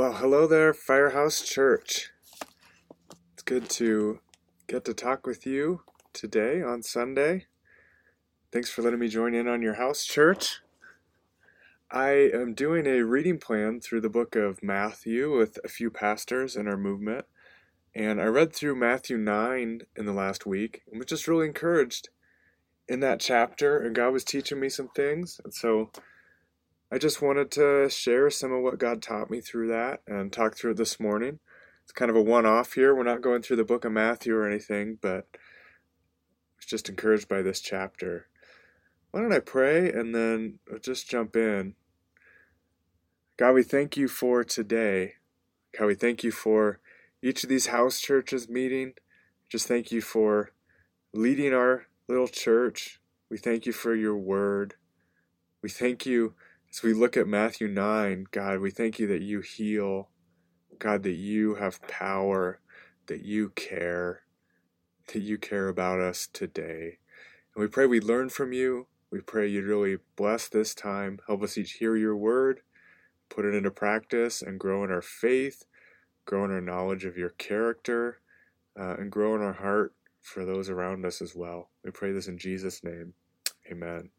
Well, hello there, Firehouse Church. It's good to get to talk with you today on Sunday. Thanks for letting me join in on your house church. I am doing a reading plan through the book of Matthew with a few pastors in our movement. And I read through Matthew 9 in the last week and was just really encouraged in that chapter. And God was teaching me some things. And so I just wanted to share some of what God taught me through that and talk through it this morning. It's kind of a one off here. We're not going through the book of Matthew or anything, but I was just encouraged by this chapter. Why don't I pray and then I'll just jump in? God, we thank you for today. God, we thank you for each of these house churches meeting. Just thank you for leading our little church. We thank you for your word. We thank you as we look at Matthew 9, God, we thank you that you heal. God, that you have power, that you care, that you care about us today. And we pray we learn from you. We pray you'd really bless this time. Help us each hear your word, put it into practice, and grow in our faith, grow in our knowledge of your character, uh, and grow in our heart for those around us as well. We pray this in Jesus' name. Amen.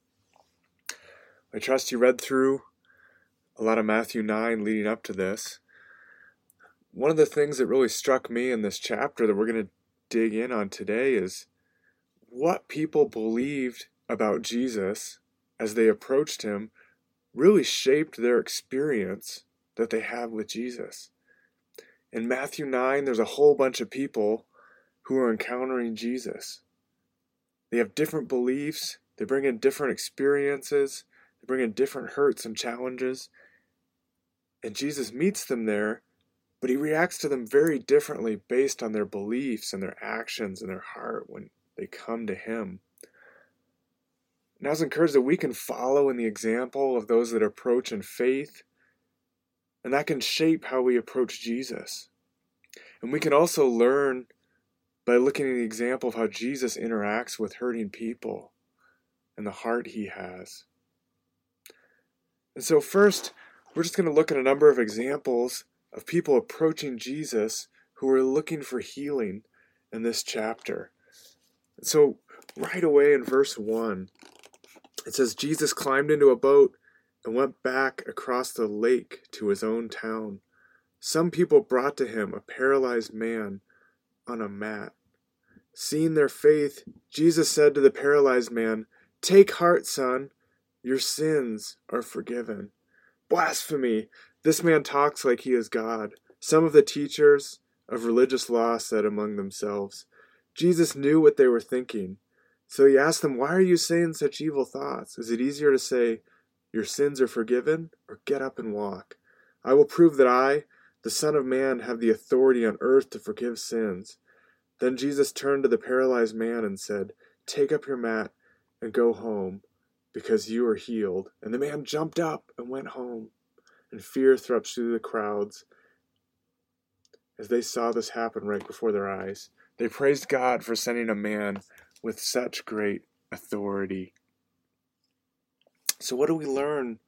I trust you read through a lot of Matthew 9 leading up to this. One of the things that really struck me in this chapter that we're going to dig in on today is what people believed about Jesus as they approached him really shaped their experience that they have with Jesus. In Matthew 9, there's a whole bunch of people who are encountering Jesus. They have different beliefs, they bring in different experiences, they bring in different hurts and challenges. And Jesus meets them there, but he reacts to them very differently based on their beliefs and their actions and their heart when they come to him. And I was encouraged that we can follow in the example of those that approach in faith, and that can shape how we approach Jesus. And we can also learn by looking at the example of how Jesus interacts with hurting people and the heart he has. And so, first, we're just going to look at a number of examples of people approaching Jesus who are looking for healing in this chapter. So, right away in verse 1, it says Jesus climbed into a boat and went back across the lake to his own town. Some people brought to him a paralyzed man on a mat. Seeing their faith, Jesus said to the paralyzed man, Take heart, son your sins are forgiven. Blasphemy! This man talks like he is God. Some of the teachers of religious law said among themselves. Jesus knew what they were thinking. So he asked them, Why are you saying such evil thoughts? Is it easier to say, Your sins are forgiven, or get up and walk? I will prove that I, the Son of Man, have the authority on earth to forgive sins. Then Jesus turned to the paralyzed man and said, Take up your mat and go home because you are healed. And the man jumped up and went home, and fear thrust through the crowds as they saw this happen right before their eyes. They praised God for sending a man with such great authority. So, what do we learn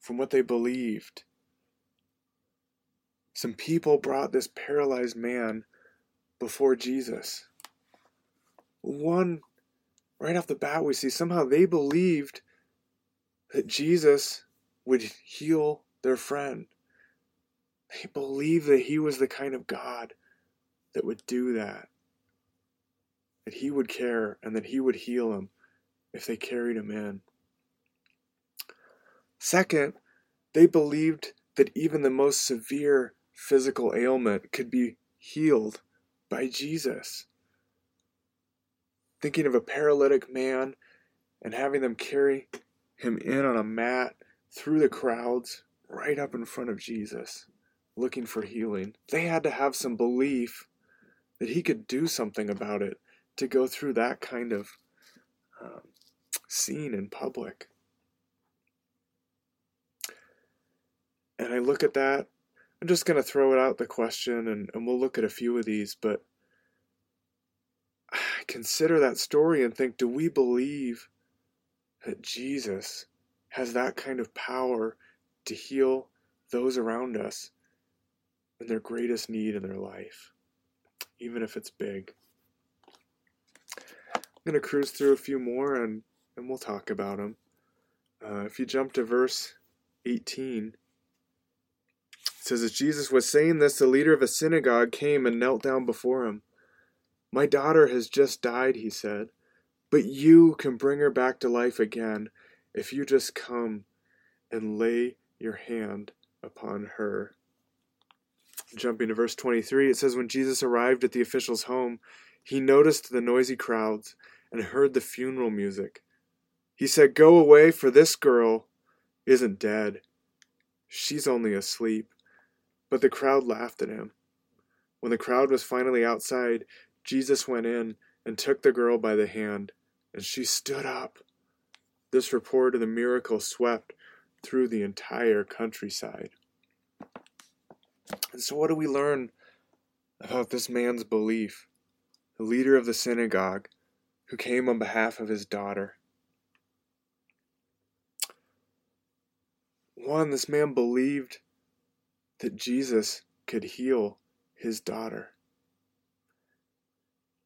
from what they believed? Some people brought this paralyzed man before Jesus. One right off the bat, we see somehow they believed that Jesus would heal their friend. They believed that he was the kind of God that would do that. That he would care and that he would heal him if they carried him in. Second, they believed that even the most severe physical ailment could be healed by Jesus thinking of a paralytic man and having them carry him in on a mat through the crowds right up in front of Jesus, looking for healing. They had to have some belief that he could do something about it to go through that kind of um, scene in public. And I look at that. I'm just going to throw it out the question, and, and we'll look at a few of these, but consider that story and think do we believe that Jesus has that kind of power to heal those around us in their greatest need in their life, even if it's big. I'm going to cruise through a few more and, and we'll talk about them. Uh, if you jump to verse 18, it says, As Jesus was saying this, the leader of a synagogue came and knelt down before him. My daughter has just died, he said, but you can bring her back to life again if you just come and lay your hand upon her. Jumping to verse 23, it says, When Jesus arrived at the official's home, he noticed the noisy crowds and heard the funeral music. He said, Go away, for this girl isn't dead. She's only asleep. But the crowd laughed at him. When the crowd was finally outside, Jesus went in and took the girl by the hand, and she stood up. This report of the miracle swept through the entire countryside. And so, what do we learn about this man's belief? The leader of the synagogue who came on behalf of his daughter. One, this man believed that Jesus could heal his daughter.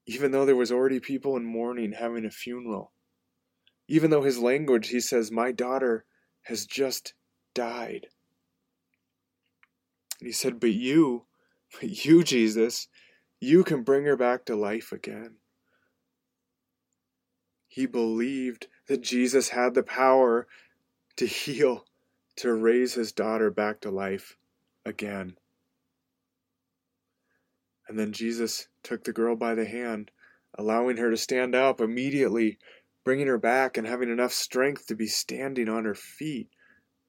Even though there was already people in mourning having a funeral. Even though his language, he says, My daughter has just died. And he said, But you, but you, Jesus, you can bring her back to life again. He believed that Jesus had the power to heal, to raise his daughter back to life again. And then Jesus took the girl by the hand, allowing her to stand up immediately, bringing her back and having enough strength to be standing on her feet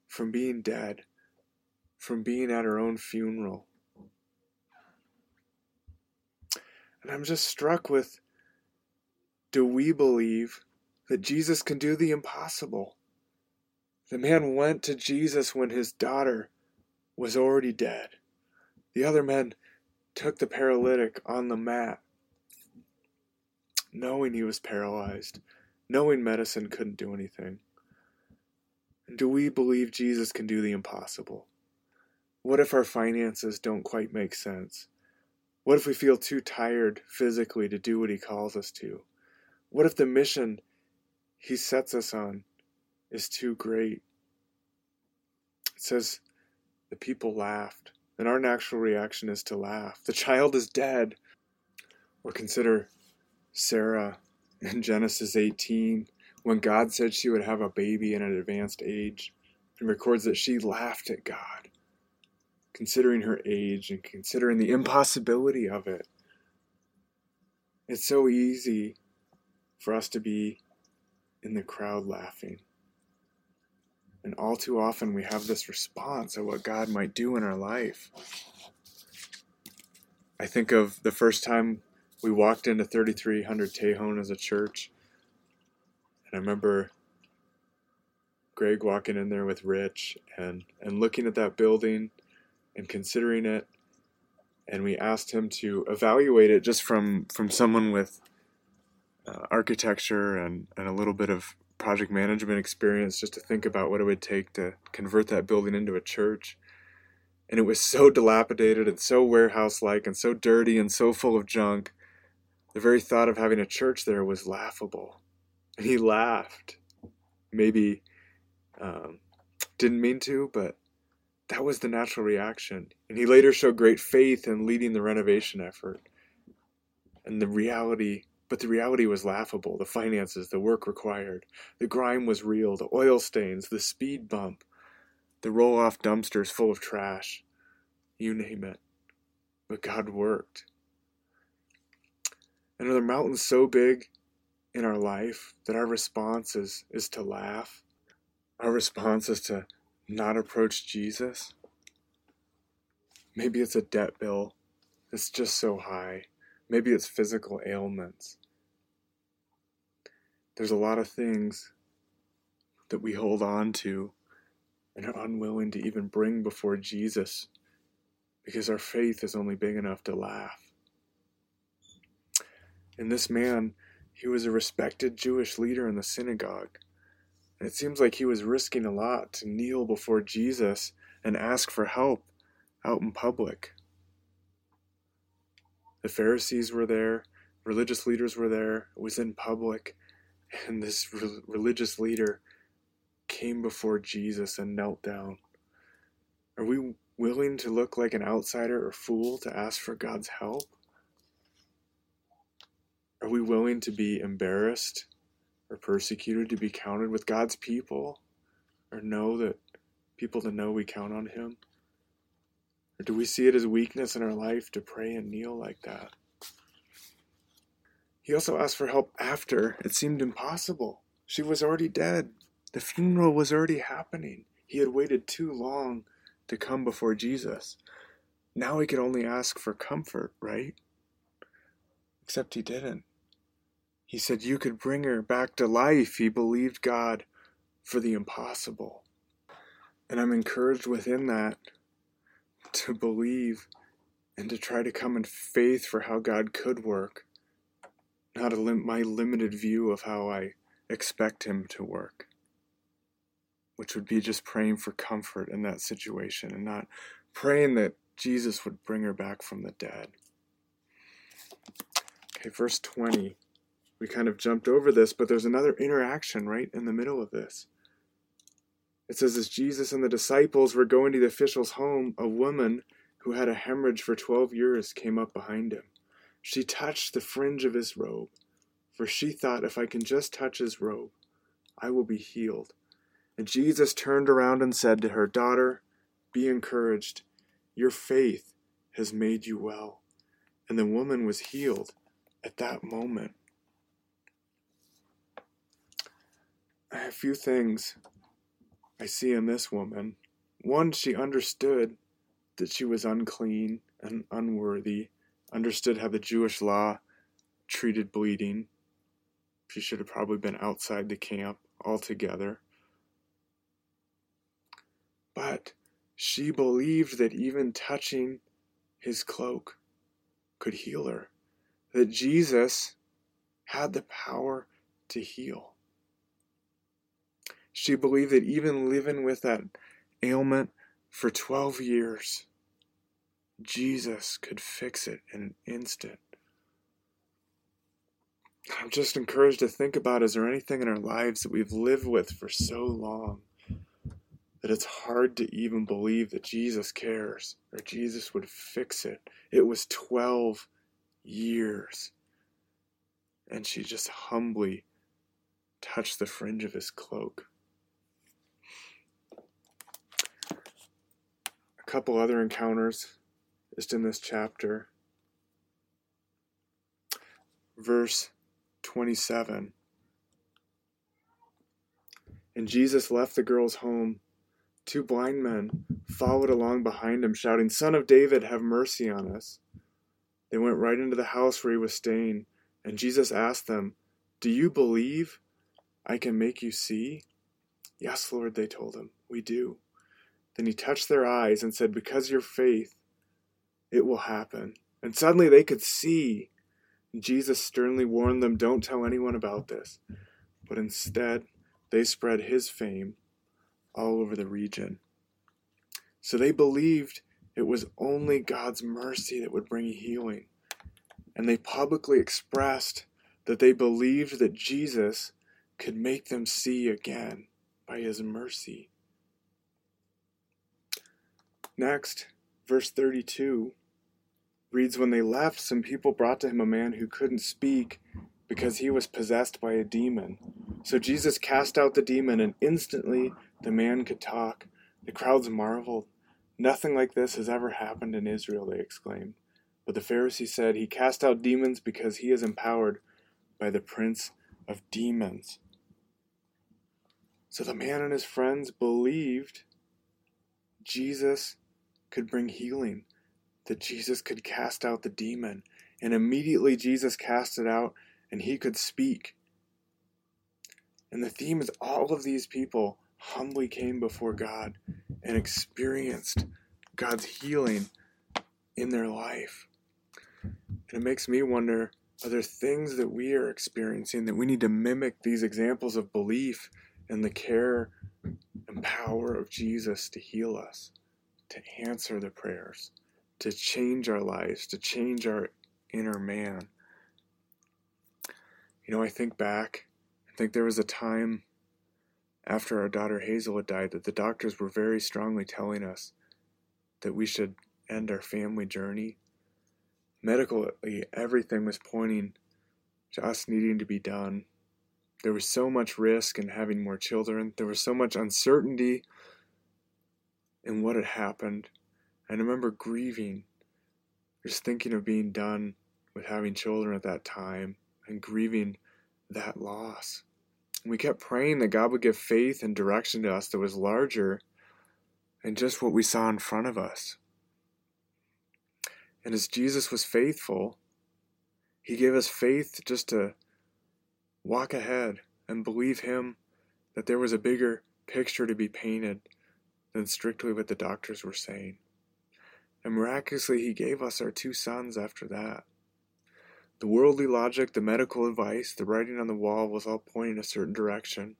from being dead from being at her own funeral. And I'm just struck with do we believe that Jesus can do the impossible? The man went to Jesus when his daughter was already dead. The other men took the paralytic on the mat, knowing he was paralyzed, knowing medicine couldn't do anything. And do we believe Jesus can do the impossible? What if our finances don't quite make sense? What if we feel too tired physically to do what He calls us to? What if the mission He sets us on is too great? It says the people laughed, and our natural reaction is to laugh. The child is dead. Or consider Sarah in Genesis 18 when God said she would have a baby in an advanced age and records that she laughed at God considering her age and considering the impossibility of it. It's so easy for us to be in the crowd laughing. And all too often we have this response of what God might do in our life. I think of the first time we walked into 3300 Tejon as a church. And I remember Greg walking in there with Rich and, and looking at that building and considering it and we asked him to evaluate it just from from someone with uh, architecture and, and a little bit of project management experience just to think about what it would take to convert that building into a church and it was so dilapidated and so warehouse like and so dirty and so full of junk the very thought of having a church there was laughable and he laughed maybe um, didn't mean to but that was the natural reaction. And he later showed great faith in leading the renovation effort. And the reality, but the reality was laughable the finances, the work required. The grime was real, the oil stains, the speed bump, the roll off dumpsters full of trash. You name it. But God worked. And are there mountains so big in our life that our response is, is to laugh? Our response is to not approach Jesus? Maybe it's a debt bill that's just so high. Maybe it's physical ailments. There's a lot of things that we hold on to and are unwilling to even bring before Jesus because our faith is only big enough to laugh. And this man, he was a respected Jewish leader in the synagogue. And it seems like he was risking a lot to kneel before Jesus and ask for help out in public. The Pharisees were there, religious leaders were there, it was in public, and this re- religious leader came before Jesus and knelt down. Are we willing to look like an outsider or fool to ask for God's help? Are we willing to be embarrassed or persecuted to be counted with God's people? Or know that people to know we count on Him? Or do we see it as weakness in our life to pray and kneel like that? He also asked for help after it seemed impossible. She was already dead. The funeral was already happening. He had waited too long to come before Jesus. Now he could only ask for comfort, right? Except he didn't. He said you could bring her back to life. He believed God for the impossible. And I'm encouraged within that to believe and to try to come in faith for how God could work, not a lim- my limited view of how I expect Him to work, which would be just praying for comfort in that situation and not praying that Jesus would bring her back from the dead. Okay, verse 20. We kind of jumped over this, but there's another interaction right in the middle of this. It says, as Jesus and the disciples were going to the official's home, a woman who had a hemorrhage for 12 years came up behind him. She touched the fringe of his robe, for she thought, if I can just touch his robe, I will be healed. And Jesus turned around and said to her, Daughter, be encouraged. Your faith has made you well. And the woman was healed at that moment. A few things I see in this woman. One, she understood that she was unclean and unworthy, understood how the Jewish law treated bleeding. She should have probably been outside the camp altogether. But she believed that even touching his cloak could heal her, that Jesus had the power to heal. She believed that even living with that ailment for 12 years, Jesus could fix it in an instant. I'm just encouraged to think about is there anything in our lives that we've lived with for so long that it's hard to even believe that Jesus cares or Jesus would fix it? It was 12 years. And she just humbly touched the fringe of his cloak. A couple other encounters just in this chapter. Verse 27. And Jesus left the girl's home. Two blind men followed along behind him, shouting, Son of David, have mercy on us. They went right into the house where he was staying, and Jesus asked them, Do you believe I can make you see? Yes, Lord, they told him, we do. Then he touched their eyes and said, Because your faith, it will happen. And suddenly they could see. Jesus sternly warned them, Don't tell anyone about this. But instead, they spread his fame all over the region. So they believed it was only God's mercy that would bring healing. And they publicly expressed that they believed that Jesus could make them see again by his mercy. Next, verse 32 reads When they left, some people brought to him a man who couldn't speak because he was possessed by a demon. So Jesus cast out the demon, and instantly the man could talk. The crowds marveled. Nothing like this has ever happened in Israel, they exclaimed. But the Pharisees said, He cast out demons because he is empowered by the prince of demons. So the man and his friends believed Jesus could bring healing, that Jesus could cast out the demon. And immediately Jesus cast it out and he could speak. And the theme is all of these people humbly came before God and experienced God's healing in their life. And it makes me wonder are there things that we are experiencing that we need to mimic these examples of belief and the care and power of Jesus to heal us? to answer the prayers, to change our lives, to change our inner man. You know, I think back, I think there was a time after our daughter Hazel had died that the doctors were very strongly telling us that we should end our family journey. Medically, everything was pointing to us needing to be done. There was so much risk in having more children. There was so much uncertainty in what had happened. And I remember grieving, just thinking of being done with having children at that time and grieving that loss. And we kept praying that God would give faith and direction to us that was larger than just what we saw in front of us. And as Jesus was faithful, he gave us faith just to walk ahead and believe Him that there was a bigger picture to be painted than strictly what the doctors were saying. And miraculously, He gave us our two sons after that. The worldly logic, the medical advice, the writing on the wall was all pointing a certain direction.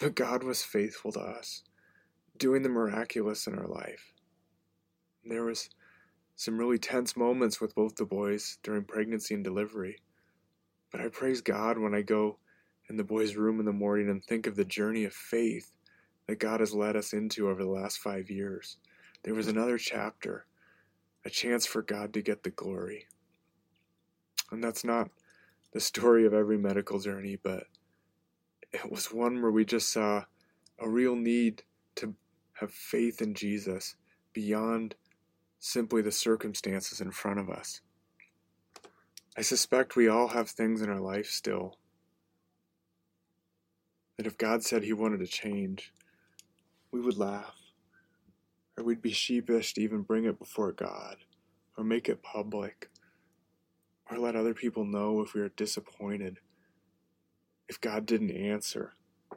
But God was faithful to us, doing the miraculous in our life. And there was some really tense moments with both the boys during pregnancy and delivery. But I praise God when I go in the boys' room in the morning and think of the journey of faith that God has led us into over the last five years. There was another chapter, a chance for God to get the glory. And that's not the story of every medical journey, but it was one where we just saw a real need to have faith in Jesus beyond simply the circumstances in front of us. I suspect we all have things in our life still that if God said He wanted to change, we would laugh, or we'd be sheepish to even bring it before God, or make it public, or let other people know if we are disappointed, if God didn't answer.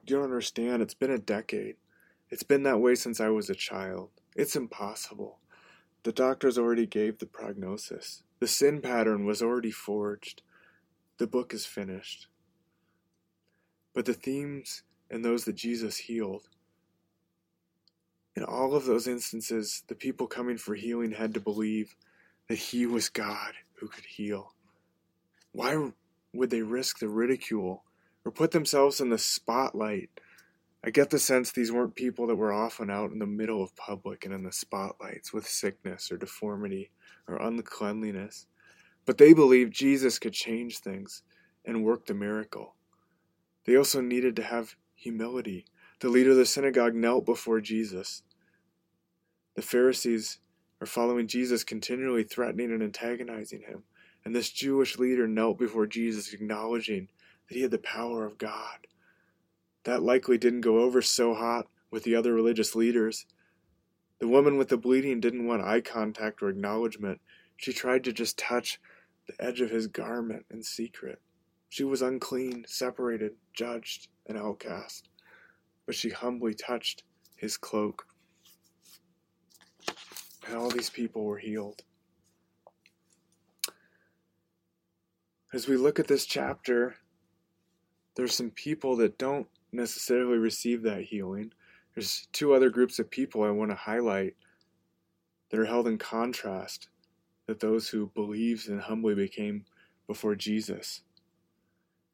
You don't understand, it's been a decade. It's been that way since I was a child. It's impossible. The doctors already gave the prognosis. The sin pattern was already forged. The book is finished. But the themes and those that Jesus healed, in all of those instances, the people coming for healing had to believe that He was God who could heal. Why would they risk the ridicule or put themselves in the spotlight? I get the sense these weren't people that were often out in the middle of public and in the spotlights with sickness or deformity or uncleanliness. But they believed Jesus could change things and work the miracle. They also needed to have humility. The leader of the synagogue knelt before Jesus. The Pharisees are following Jesus, continually threatening and antagonizing him. And this Jewish leader knelt before Jesus, acknowledging that he had the power of God. That likely didn't go over so hot with the other religious leaders. The woman with the bleeding didn't want eye contact or acknowledgement. She tried to just touch the edge of his garment in secret. She was unclean, separated, judged, and outcast. But she humbly touched his cloak. And all these people were healed. As we look at this chapter, there's some people that don't necessarily receive that healing. There's two other groups of people I want to highlight that are held in contrast that those who believed and humbly became before Jesus.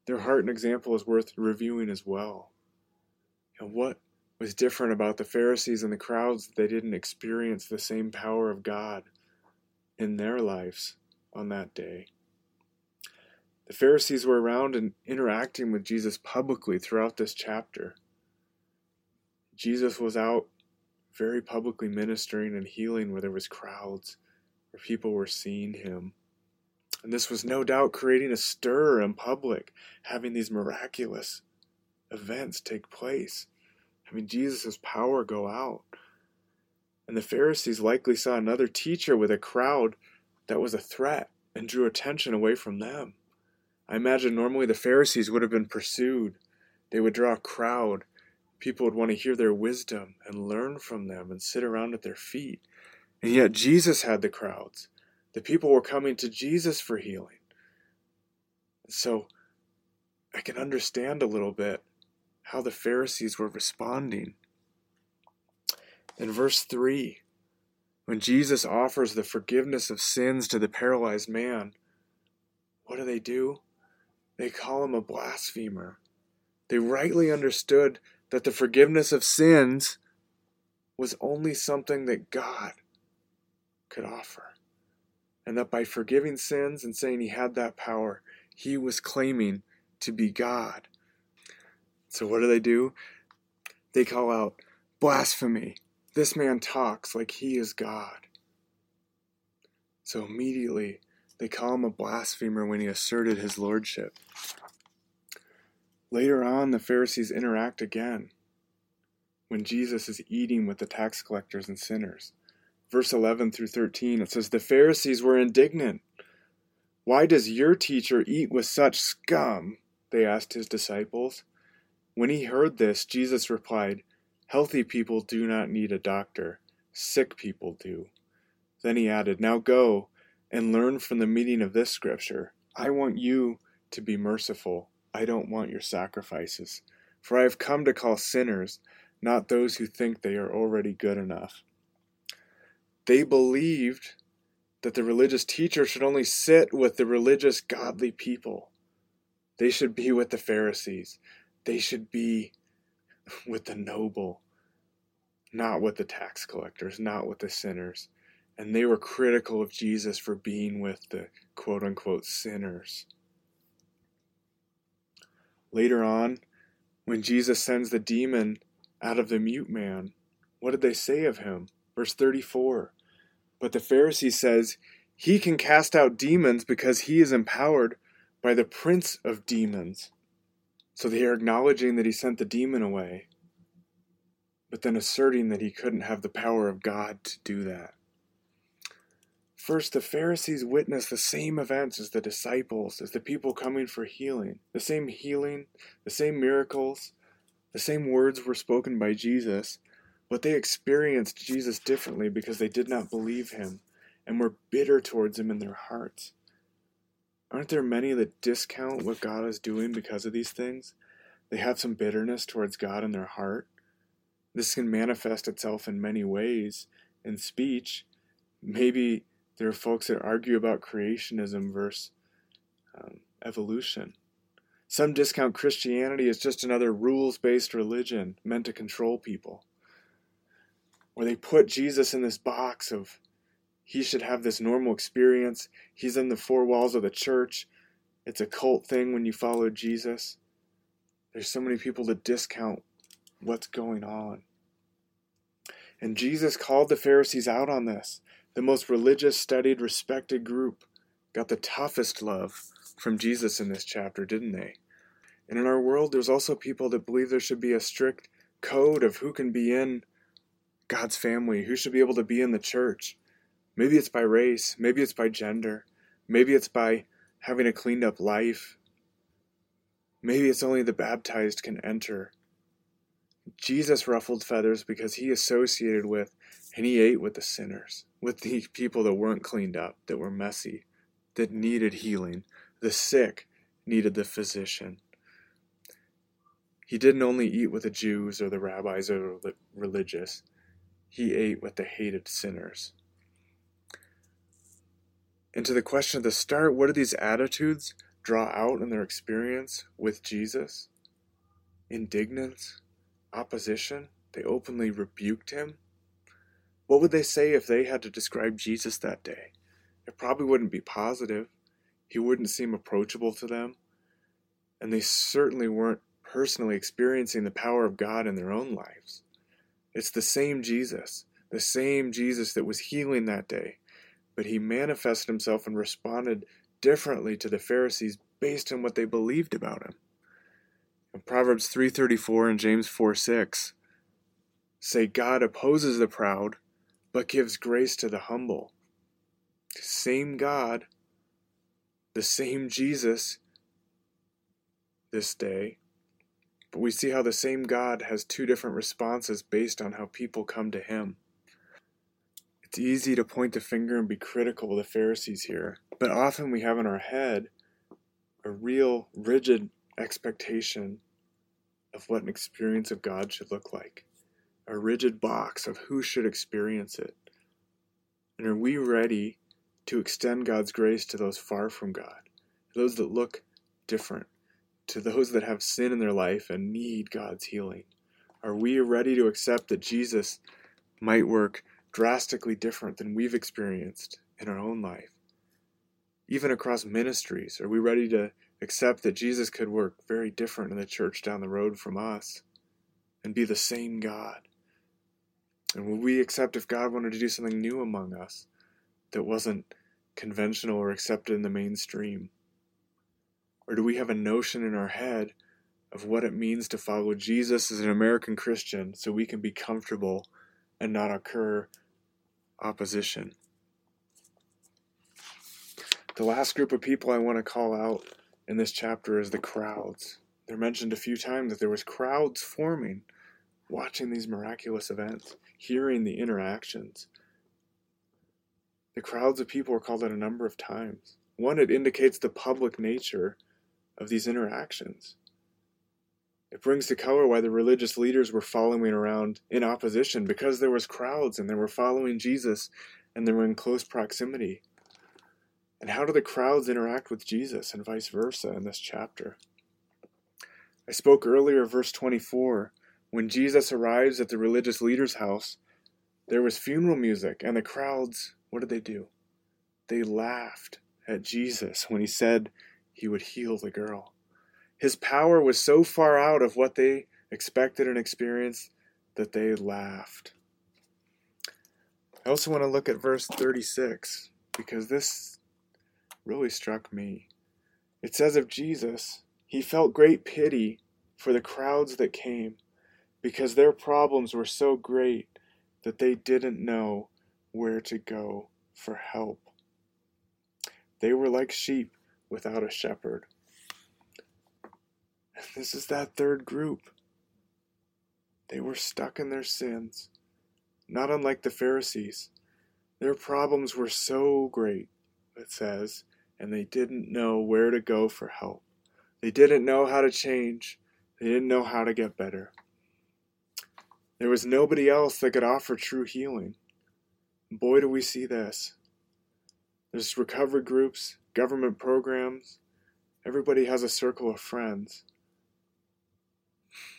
Their heart and example is worth reviewing as well. And what was different about the Pharisees and the crowds that they didn't experience the same power of God in their lives on that day? The Pharisees were around and interacting with Jesus publicly throughout this chapter. Jesus was out very publicly ministering and healing where there was crowds, where people were seeing him. And this was no doubt creating a stir in public, having these miraculous events take place, having Jesus' power go out. And the Pharisees likely saw another teacher with a crowd that was a threat and drew attention away from them. I imagine normally the Pharisees would have been pursued. They would draw a crowd People would want to hear their wisdom and learn from them and sit around at their feet. And yet Jesus had the crowds. The people were coming to Jesus for healing. So I can understand a little bit how the Pharisees were responding. In verse 3, when Jesus offers the forgiveness of sins to the paralyzed man, what do they do? They call him a blasphemer. They rightly understood that the forgiveness of sins was only something that God could offer. And that by forgiving sins and saying he had that power, he was claiming to be God. So what do they do? They call out, Blasphemy! This man talks like he is God. So immediately they call him a blasphemer when he asserted his lordship. Later on, the Pharisees interact again when Jesus is eating with the tax collectors and sinners. Verse 11 through 13, it says, The Pharisees were indignant. Why does your teacher eat with such scum? They asked his disciples. When he heard this, Jesus replied, Healthy people do not need a doctor, sick people do. Then he added, Now go and learn from the meaning of this scripture. I want you to be merciful. I don't want your sacrifices. For I have come to call sinners, not those who think they are already good enough. They believed that the religious teacher should only sit with the religious, godly people. They should be with the Pharisees. They should be with the noble, not with the tax collectors, not with the sinners. And they were critical of Jesus for being with the quote unquote sinners. Later on, when Jesus sends the demon out of the mute man, what did they say of him? Verse 34. But the Pharisee says, He can cast out demons because he is empowered by the prince of demons. So they are acknowledging that he sent the demon away, but then asserting that he couldn't have the power of God to do that. First, the Pharisees witnessed the same events as the disciples, as the people coming for healing. The same healing, the same miracles, the same words were spoken by Jesus, but they experienced Jesus differently because they did not believe him and were bitter towards him in their hearts. Aren't there many that discount what God is doing because of these things? They have some bitterness towards God in their heart. This can manifest itself in many ways in speech. Maybe there are folks that argue about creationism versus um, evolution. Some discount Christianity as just another rules based religion meant to control people. Or they put Jesus in this box of he should have this normal experience. He's in the four walls of the church. It's a cult thing when you follow Jesus. There's so many people that discount what's going on. And Jesus called the Pharisees out on this the most religious, studied, respected group, got the toughest love from Jesus in this chapter, didn't they? And in our world, there's also people that believe there should be a strict code of who can be in God's family, who should be able to be in the church. Maybe it's by race, maybe it's by gender, maybe it's by having a cleaned up life. Maybe it's only the baptized can enter. Jesus ruffled feathers because he associated with and he ate with the sinners, with the people that weren't cleaned up, that were messy, that needed healing. The sick needed the physician. He didn't only eat with the Jews or the rabbis or the religious, he ate with the hated sinners. And to the question at the start, what do these attitudes draw out in their experience with Jesus? Indignance? Opposition? They openly rebuked him? What would they say if they had to describe Jesus that day? It probably wouldn't be positive. He wouldn't seem approachable to them. And they certainly weren't personally experiencing the power of God in their own lives. It's the same Jesus, the same Jesus that was healing that day, but he manifested himself and responded differently to the Pharisees based on what they believed about him. In Proverbs 3:34 and James 4:6 say God opposes the proud but gives grace to the humble. Same God, the same Jesus this day, but we see how the same God has two different responses based on how people come to Him. It's easy to point the finger and be critical of the Pharisees here, but often we have in our head a real rigid expectation of what an experience of God should look like a rigid box of who should experience it? And are we ready to extend God's grace to those far from God those that look different, to those that have sin in their life and need God's healing? Are we ready to accept that Jesus might work drastically different than we've experienced in our own life? Even across ministries, are we ready to accept that Jesus could work very different in the church down the road from us and be the same God? And will we accept if God wanted to do something new among us that wasn't conventional or accepted in the mainstream? Or do we have a notion in our head of what it means to follow Jesus as an American Christian so we can be comfortable and not occur opposition? The last group of people I want to call out in this chapter is the crowds. They're mentioned a few times that there was crowds forming watching these miraculous events, hearing the interactions. The crowds of people are called out a number of times. One, it indicates the public nature of these interactions. It brings to color why the religious leaders were following around in opposition because there was crowds and they were following Jesus and they were in close proximity. And how do the crowds interact with Jesus and vice versa in this chapter? I spoke earlier, verse 24, when Jesus arrives at the religious leader's house, there was funeral music, and the crowds, what did they do? They laughed at Jesus when he said he would heal the girl. His power was so far out of what they expected and experienced that they laughed. I also want to look at verse 36 because this really struck me. It says of Jesus, he felt great pity for the crowds that came because their problems were so great that they didn't know where to go for help. They were like sheep without a shepherd. And this is that third group. They were stuck in their sins, not unlike the Pharisees. Their problems were so great, it says, and they didn't know where to go for help. They didn't know how to change. They didn't know how to get better. There was nobody else that could offer true healing. Boy, do we see this. There's recovery groups, government programs. Everybody has a circle of friends.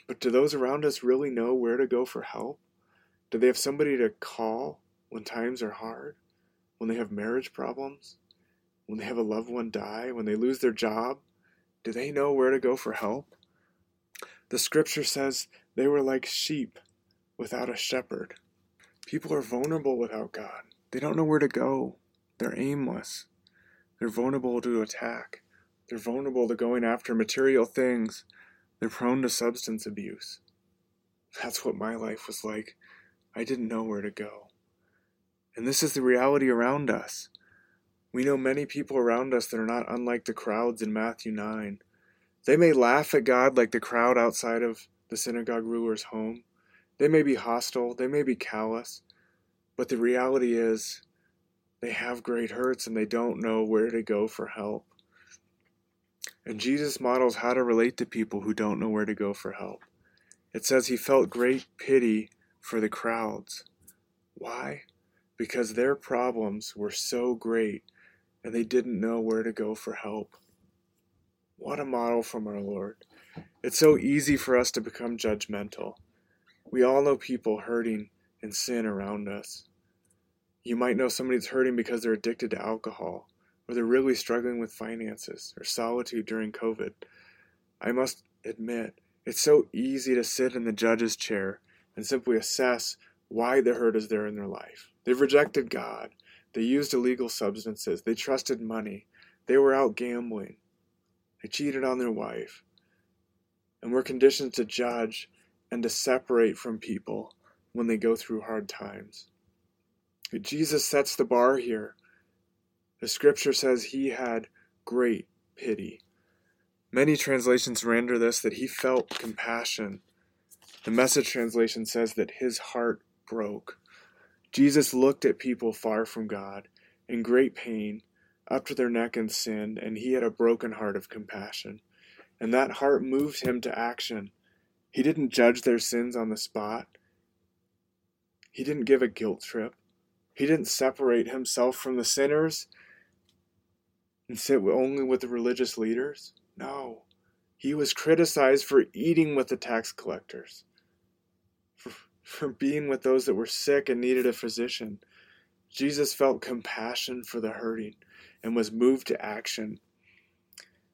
But do those around us really know where to go for help? Do they have somebody to call when times are hard? When they have marriage problems? When they have a loved one die? When they lose their job? Do they know where to go for help? The scripture says they were like sheep without a shepherd. People are vulnerable without God. They don't know where to go. They're aimless. They're vulnerable to attack. They're vulnerable to going after material things. They're prone to substance abuse. That's what my life was like. I didn't know where to go. And this is the reality around us. We know many people around us that are not unlike the crowds in Matthew 9. They may laugh at God like the crowd outside of the synagogue ruler's home. They may be hostile, they may be callous, but the reality is they have great hurts and they don't know where to go for help. And Jesus models how to relate to people who don't know where to go for help. It says he felt great pity for the crowds. Why? Because their problems were so great and they didn't know where to go for help. What a model from our Lord. It's so easy for us to become judgmental. We all know people hurting in sin around us. You might know somebody that's hurting because they're addicted to alcohol, or they're really struggling with finances, or solitude during COVID. I must admit, it's so easy to sit in the judge's chair and simply assess why the hurt is there in their life. They've rejected God. They used illegal substances. They trusted money. They were out gambling. They cheated on their wife. And we're conditioned to judge and to separate from people when they go through hard times. Jesus sets the bar here. The scripture says he had great pity. Many translations render this that he felt compassion. The message translation says that his heart broke. Jesus looked at people far from God in great pain, up to their neck in sin, and he had a broken heart of compassion. And that heart moved him to action he didn't judge their sins on the spot. He didn't give a guilt trip. He didn't separate himself from the sinners. And sit only with the religious leaders? No. He was criticized for eating with the tax collectors, for, for being with those that were sick and needed a physician. Jesus felt compassion for the hurting and was moved to action.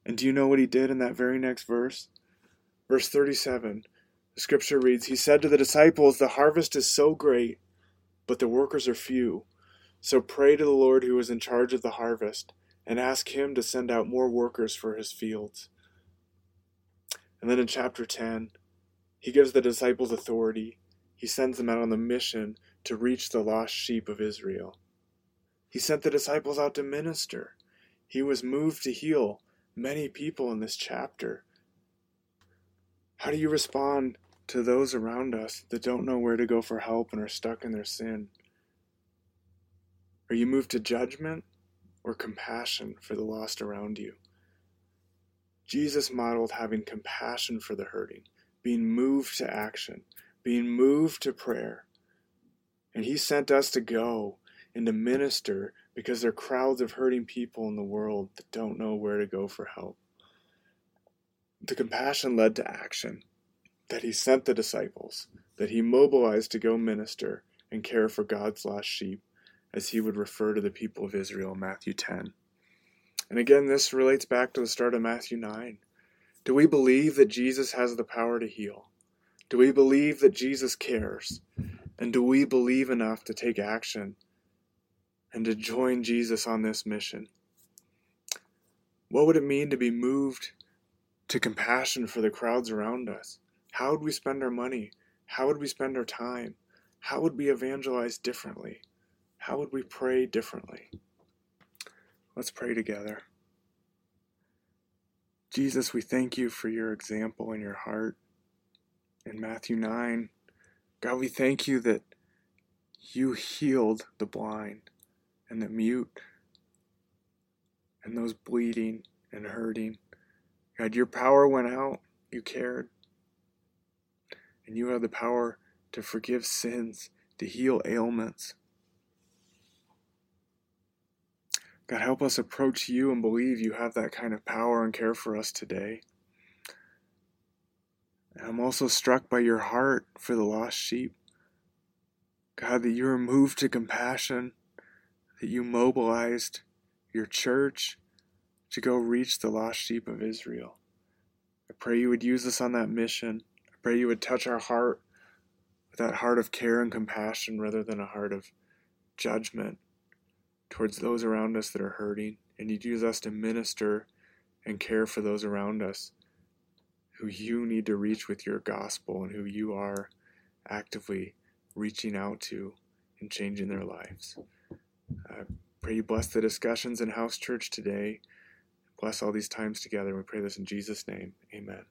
And do you know what he did in that very next verse? Verse 37, the scripture reads He said to the disciples, The harvest is so great, but the workers are few. So pray to the Lord who is in charge of the harvest and ask Him to send out more workers for His fields. And then in chapter 10, He gives the disciples authority. He sends them out on the mission to reach the lost sheep of Israel. He sent the disciples out to minister. He was moved to heal many people in this chapter. How do you respond to those around us that don't know where to go for help and are stuck in their sin? Are you moved to judgment or compassion for the lost around you? Jesus modeled having compassion for the hurting, being moved to action, being moved to prayer. And he sent us to go and to minister because there are crowds of hurting people in the world that don't know where to go for help. The compassion led to action, that he sent the disciples, that he mobilized to go minister and care for God's lost sheep, as he would refer to the people of Israel in Matthew 10. And again, this relates back to the start of Matthew 9. Do we believe that Jesus has the power to heal? Do we believe that Jesus cares? And do we believe enough to take action and to join Jesus on this mission? What would it mean to be moved to compassion for the crowds around us? How would we spend our money? How would we spend our time? How would we evangelize differently? How would we pray differently? Let's pray together. Jesus, we thank you for your example in your heart. In Matthew 9, God, we thank you that you healed the blind and the mute and those bleeding and hurting. God, your power went out. You cared. And you have the power to forgive sins, to heal ailments. God, help us approach you and believe you have that kind of power and care for us today. And I'm also struck by your heart for the lost sheep. God, that you are moved to compassion that you mobilized your church to go reach the lost sheep of Israel. I pray you would use us on that mission. I pray you would touch our heart with that heart of care and compassion rather than a heart of judgment towards those around us that are hurting. And you'd use us to minister and care for those around us who you need to reach with your gospel and who you are actively reaching out to and changing their lives. I pray you bless the discussions in house church today. Bless all these times together. We pray this in Jesus' name. Amen.